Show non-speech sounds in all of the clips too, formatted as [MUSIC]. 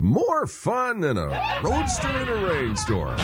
More fun than a roadster in a rainstorm.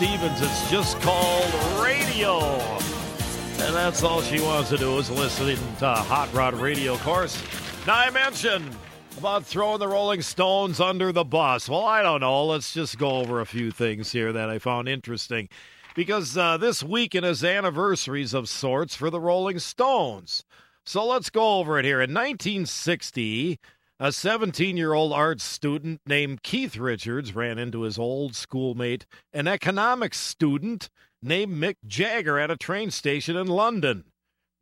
Stevens. It's just called radio. And that's all she wants to do is listen to Hot Rod Radio. Of course, now I mentioned about throwing the Rolling Stones under the bus. Well, I don't know. Let's just go over a few things here that I found interesting. Because uh, this weekend is anniversaries of sorts for the Rolling Stones. So let's go over it here. In 1960, a 17 year old art student named Keith Richards ran into his old schoolmate, an economics student named Mick Jagger, at a train station in London.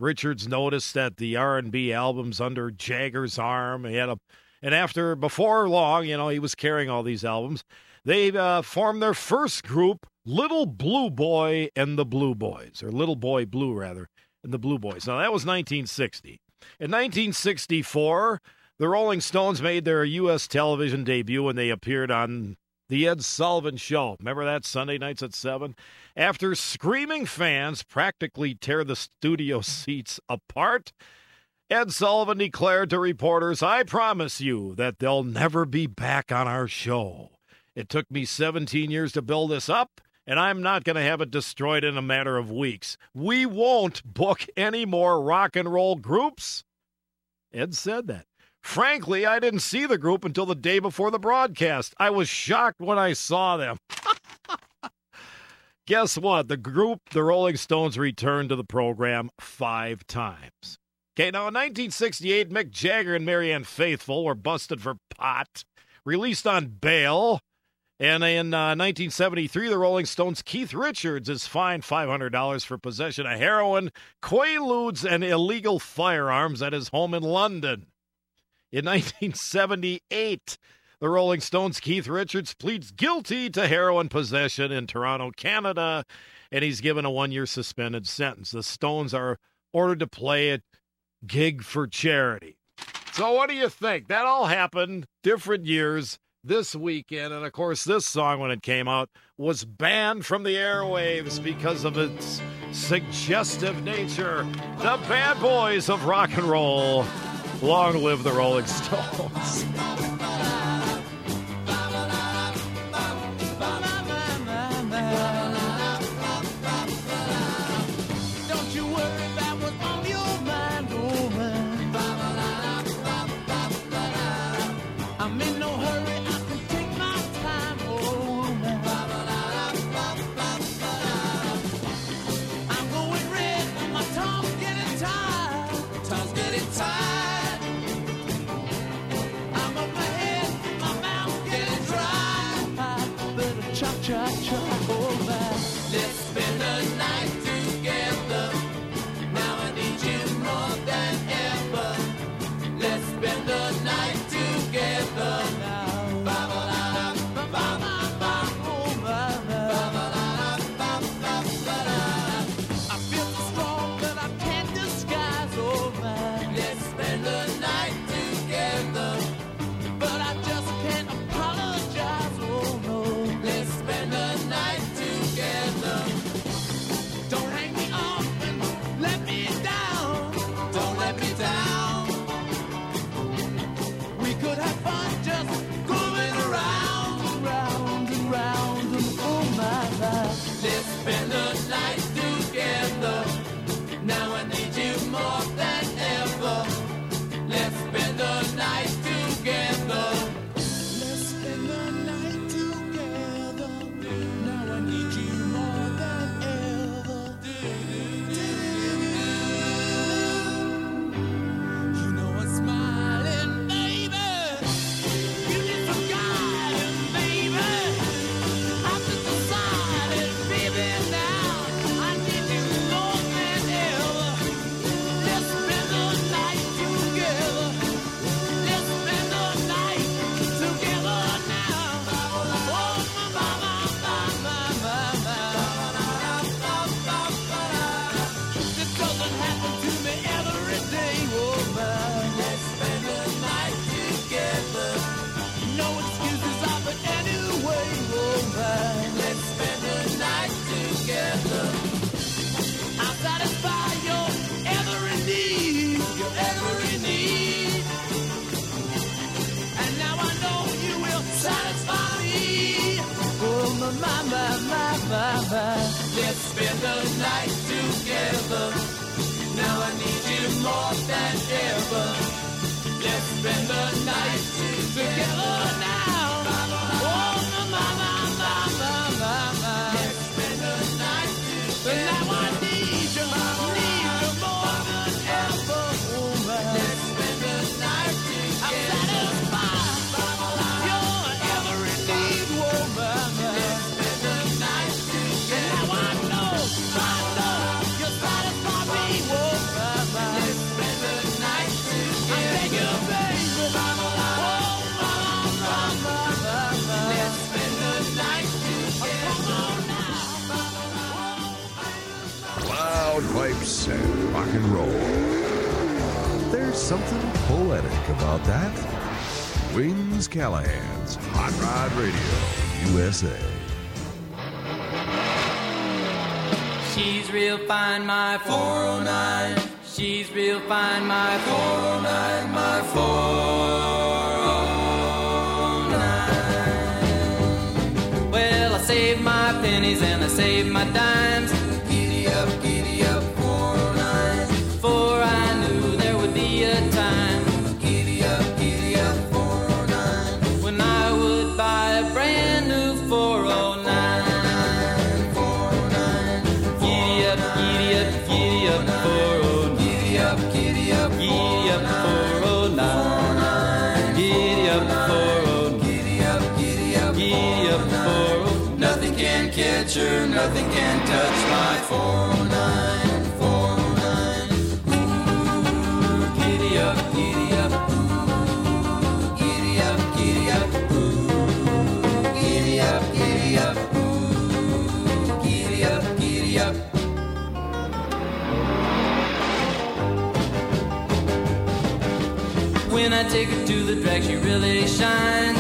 Richards noticed that the R&B albums under Jagger's arm. He had a, and after before long, you know, he was carrying all these albums. They uh, formed their first group, Little Blue Boy and the Blue Boys, or Little Boy Blue rather, and the Blue Boys. Now that was 1960. In 1964, the Rolling Stones made their U.S. television debut when they appeared on The Ed Sullivan Show. Remember that Sunday nights at 7? After screaming fans practically tear the studio [LAUGHS] seats apart, Ed Sullivan declared to reporters, I promise you that they'll never be back on our show. It took me 17 years to build this up, and I'm not going to have it destroyed in a matter of weeks. We won't book any more rock and roll groups. Ed said that. Frankly, I didn't see the group until the day before the broadcast. I was shocked when I saw them. [LAUGHS] Guess what? The group, the Rolling Stones, returned to the program five times. Okay, now in 1968, Mick Jagger and Marianne Faithfull were busted for pot, released on bail. And in uh, 1973, the Rolling Stones' Keith Richards is fined $500 for possession of heroin, quaaludes, and illegal firearms at his home in London. In [LAUGHS] 1978, the Rolling Stones' Keith Richards pleads guilty to heroin possession in Toronto, Canada, and he's given a one year suspended sentence. The Stones are ordered to play a gig for charity. So, what do you think? That all happened different years this weekend. And of course, this song, when it came out, was banned from the airwaves because of its suggestive nature. The bad boys of rock and roll. Long live the Rolling Stones. [LAUGHS] Callahan's Hot Rod Radio USA. She's real fine, my 409. She's real fine, my 409, my 409. Well, I saved my pennies and I saved my dimes. Nothing can touch my 409, 409. Ooh, giddy up, giddy up, ooh, giddy up, giddy up, ooh, giddy up, giddy up, ooh, giddy up, giddy up. When I take her to the drag, she really shines.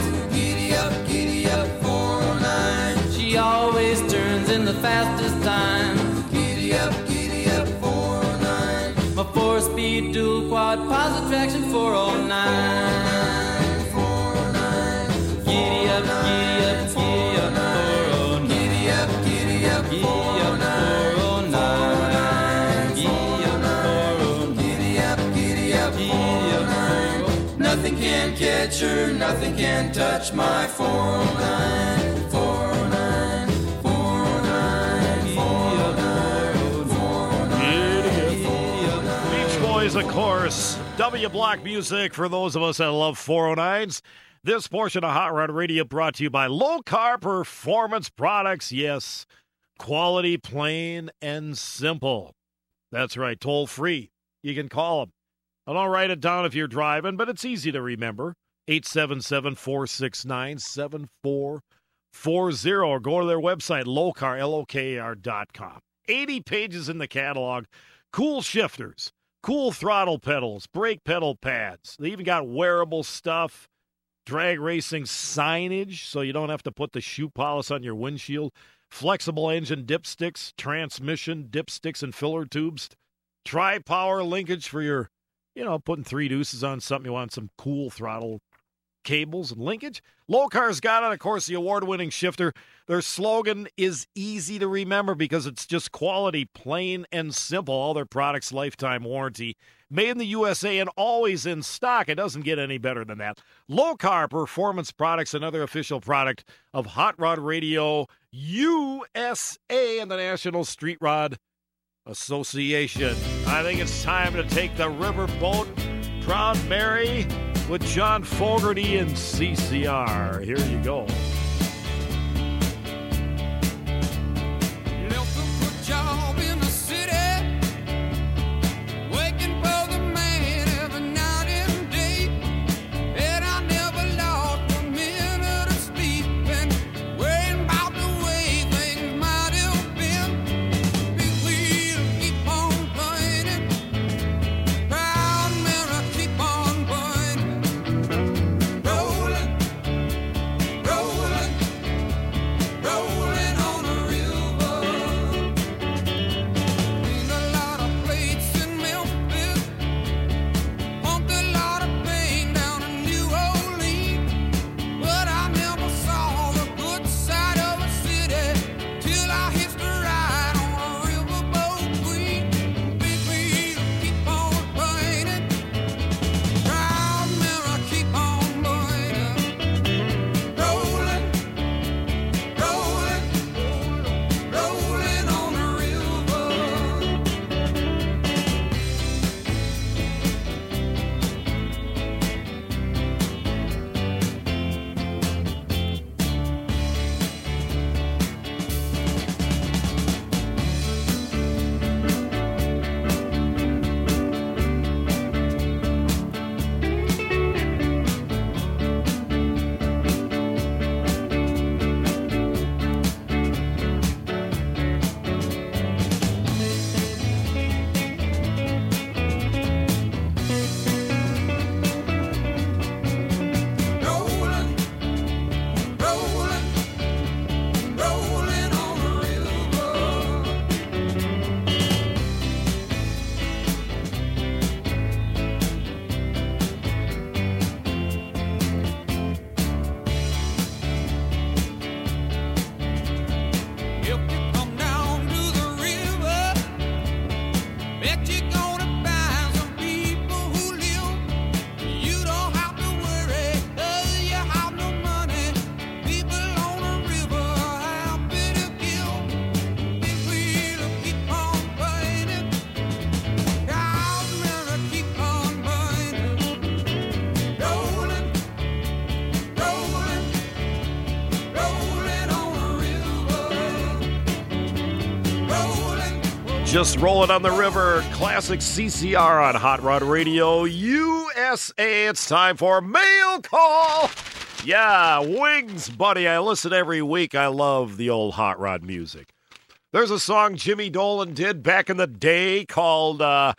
Always in the fastest time. Giddy up, giddy up, 409. My four speed dual quad positive traction 409. 409. Giddy up, giddy up, giddy up, 409. Giddy up, giddy up, 409. Giddy up, 409. Giddy up, giddy up, 409. Nothing can catch her, nothing can touch my 409. 409, Of course. W Block music for those of us that love 409s. This portion of Hot Rod Radio brought to you by Lokar Performance Products. Yes, quality, plain, and simple. That's right, toll free. You can call them. I don't write it down if you're driving, but it's easy to remember. 877 469 7440 or go to their website, Lokar, L-O-K-A-R dot com. 80 pages in the catalog. Cool shifters, cool throttle pedals, brake pedal pads. They even got wearable stuff, drag racing signage so you don't have to put the shoe polish on your windshield, flexible engine dipsticks, transmission dipsticks and filler tubes, tri power linkage for your, you know, putting three deuces on something you want some cool throttle cables and linkage. Lokar's got it, of course, the award winning shifter. Their slogan is easy to remember because it's just quality, plain and simple. All their products, lifetime warranty, made in the USA and always in stock. It doesn't get any better than that. Lowcar Performance Products, another official product of Hot Rod Radio USA and the National Street Rod Association. I think it's time to take the riverboat Proud Mary with John Fogerty and CCR. Here you go. Just rolling on the river. Classic CCR on Hot Rod Radio USA. It's time for mail call. Yeah, Wings, buddy. I listen every week. I love the old Hot Rod music. There's a song Jimmy Dolan did back in the day called uh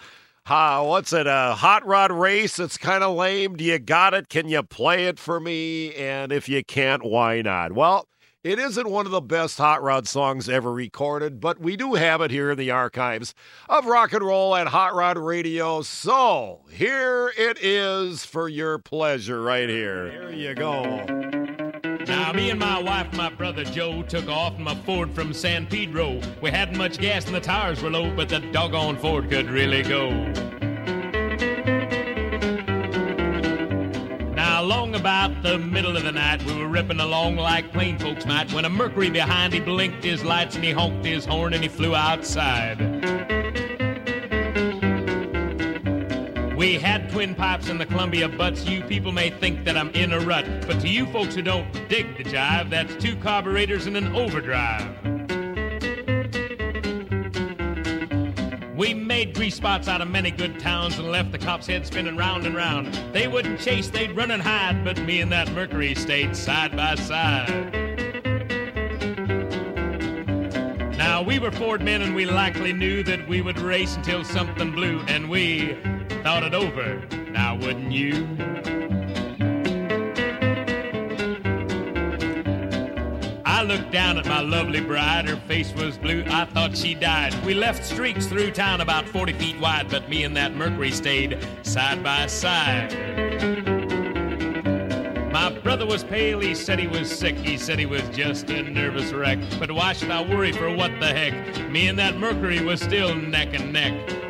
uh, what's it? A hot rod race. It's kind of lame. Do you got it? Can you play it for me? And if you can't, why not? Well, it isn't one of the best hot rod songs ever recorded, but we do have it here in the archives of rock and roll at Hot Rod Radio. So here it is for your pleasure right here. Here you go. Now, me and my wife, my brother Joe, took off in my Ford from San Pedro. We hadn't much gas and the tires were low, but the doggone Ford could really go. Along about the middle of the night, we were ripping along like plain folks might when a Mercury behind he blinked his lights and he honked his horn and he flew outside. We had twin pipes in the Columbia butts. You people may think that I'm in a rut, but to you folks who don't dig the jive, that's two carburetors and an overdrive. We made grease spots out of many good towns and left the cops' heads spinning round and round. They wouldn't chase, they'd run and hide, but me and that Mercury stayed side by side. Now, we were Ford men and we likely knew that we would race until something blew, and we thought it over. Now, wouldn't you? Looked down at my lovely bride. Her face was blue. I thought she died. We left streaks through town about 40 feet wide, but me and that Mercury stayed side by side. My brother was pale, he said he was sick, he said he was just a nervous wreck. But why should I worry for what the heck? Me and that Mercury was still neck and neck.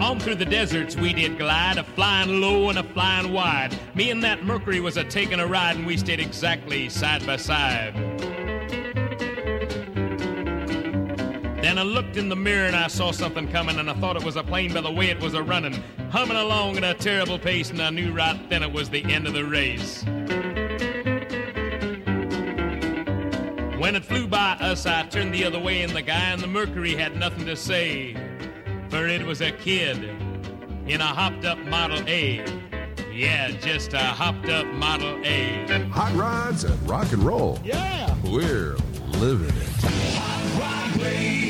On through the deserts we did glide, a flying low and a flying wide. Me and that Mercury was a taking a ride, and we stayed exactly side by side. Then I looked in the mirror and I saw something coming, and I thought it was a plane by the way it was a running, humming along at a terrible pace, and I knew right then it was the end of the race. When it flew by us, I turned the other way, and the guy in the Mercury had nothing to say, it was a kid in a hopped up Model A. Yeah, just a hopped up Model A. Hot rods and rock and roll. Yeah! We're living it. Hot Rod Dizzy,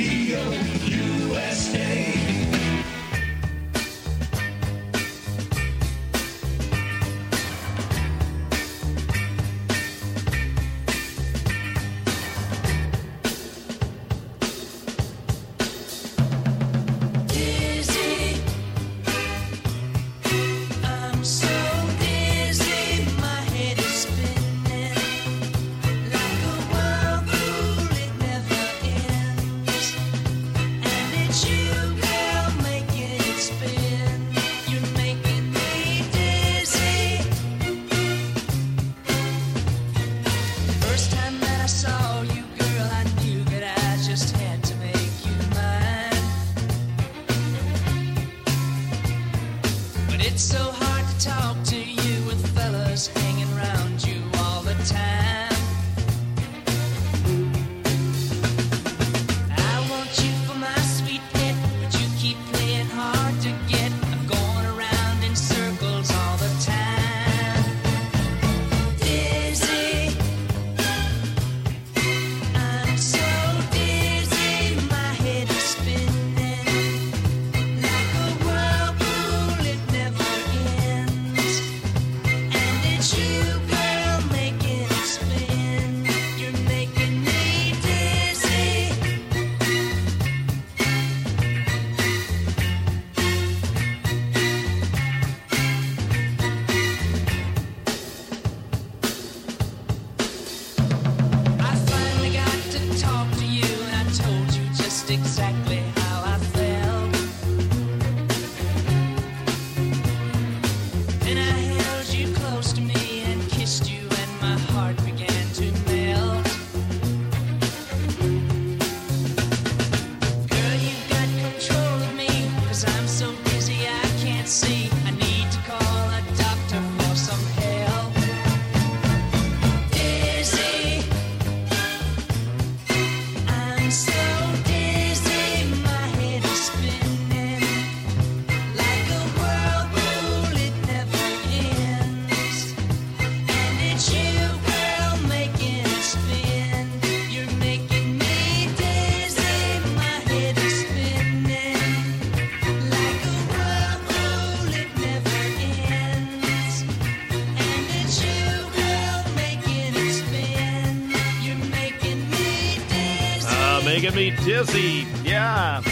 Dizzy. Yeah.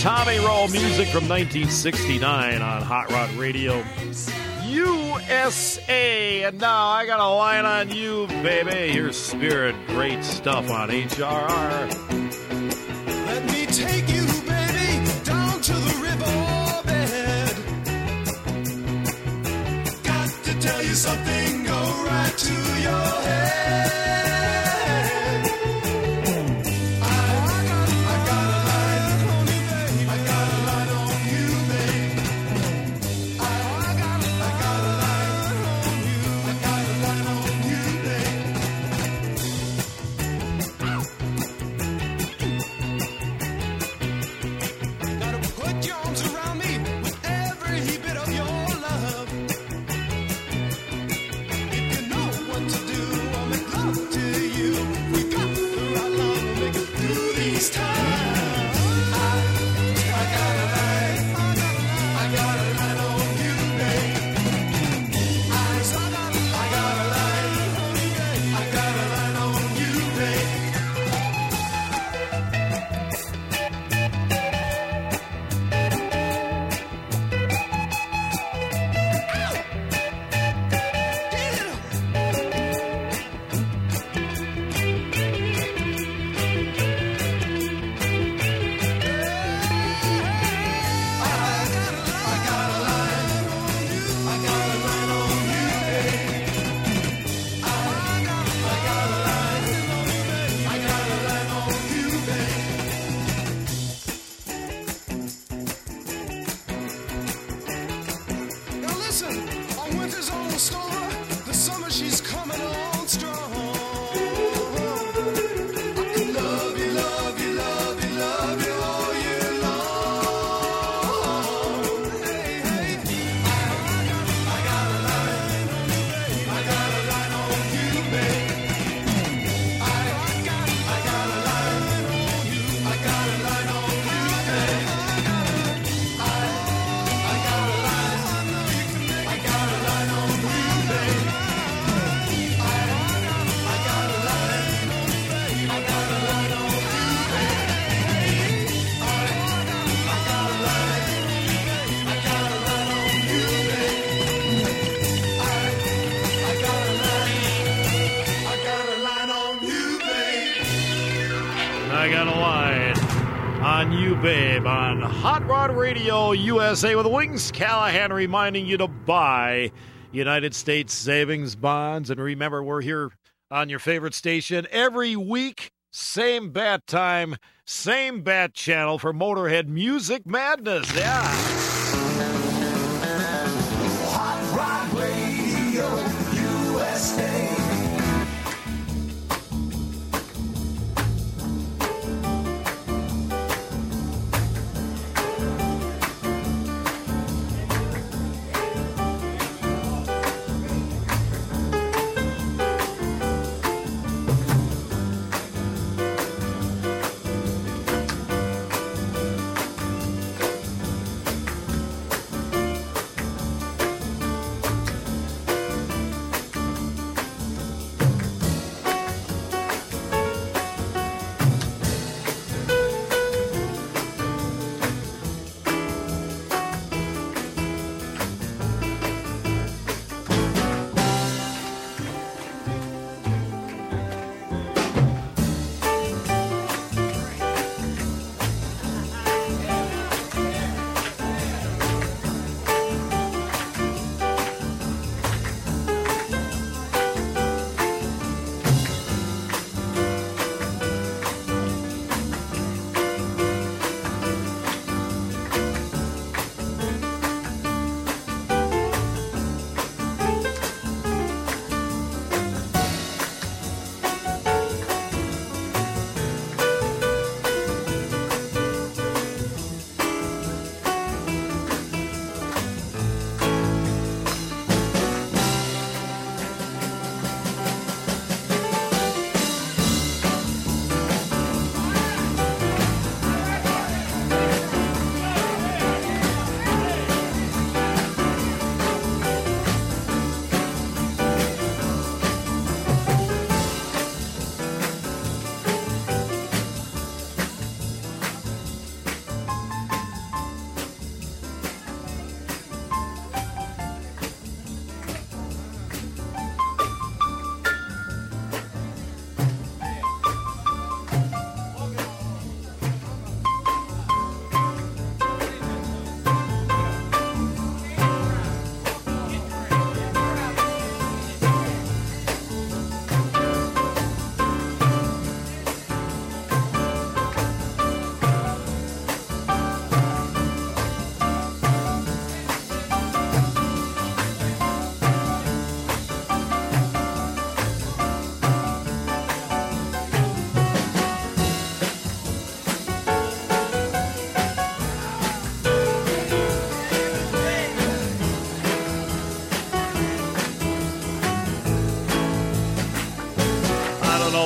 Tommy Roe music from 1969 on Hot Rod Radio. USA. And now I got a line on you, baby. Your spirit. Great stuff on HRR. Let me take you, baby, down to the riverbed. Got to tell you something, go right to your head. Hot Rod Radio USA with Wings Callahan reminding you to buy United States savings bonds. And remember, we're here on your favorite station every week. Same bat time, same bat channel for Motorhead Music Madness. Yeah.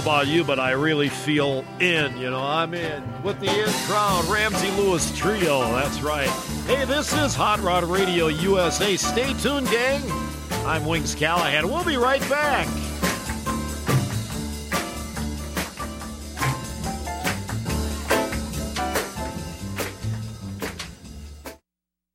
About you, but I really feel in. You know, I'm in with the in crowd. Ramsey Lewis Trio. That's right. Hey, this is Hot Rod Radio USA. Stay tuned, gang. I'm Wings Callahan. We'll be right back.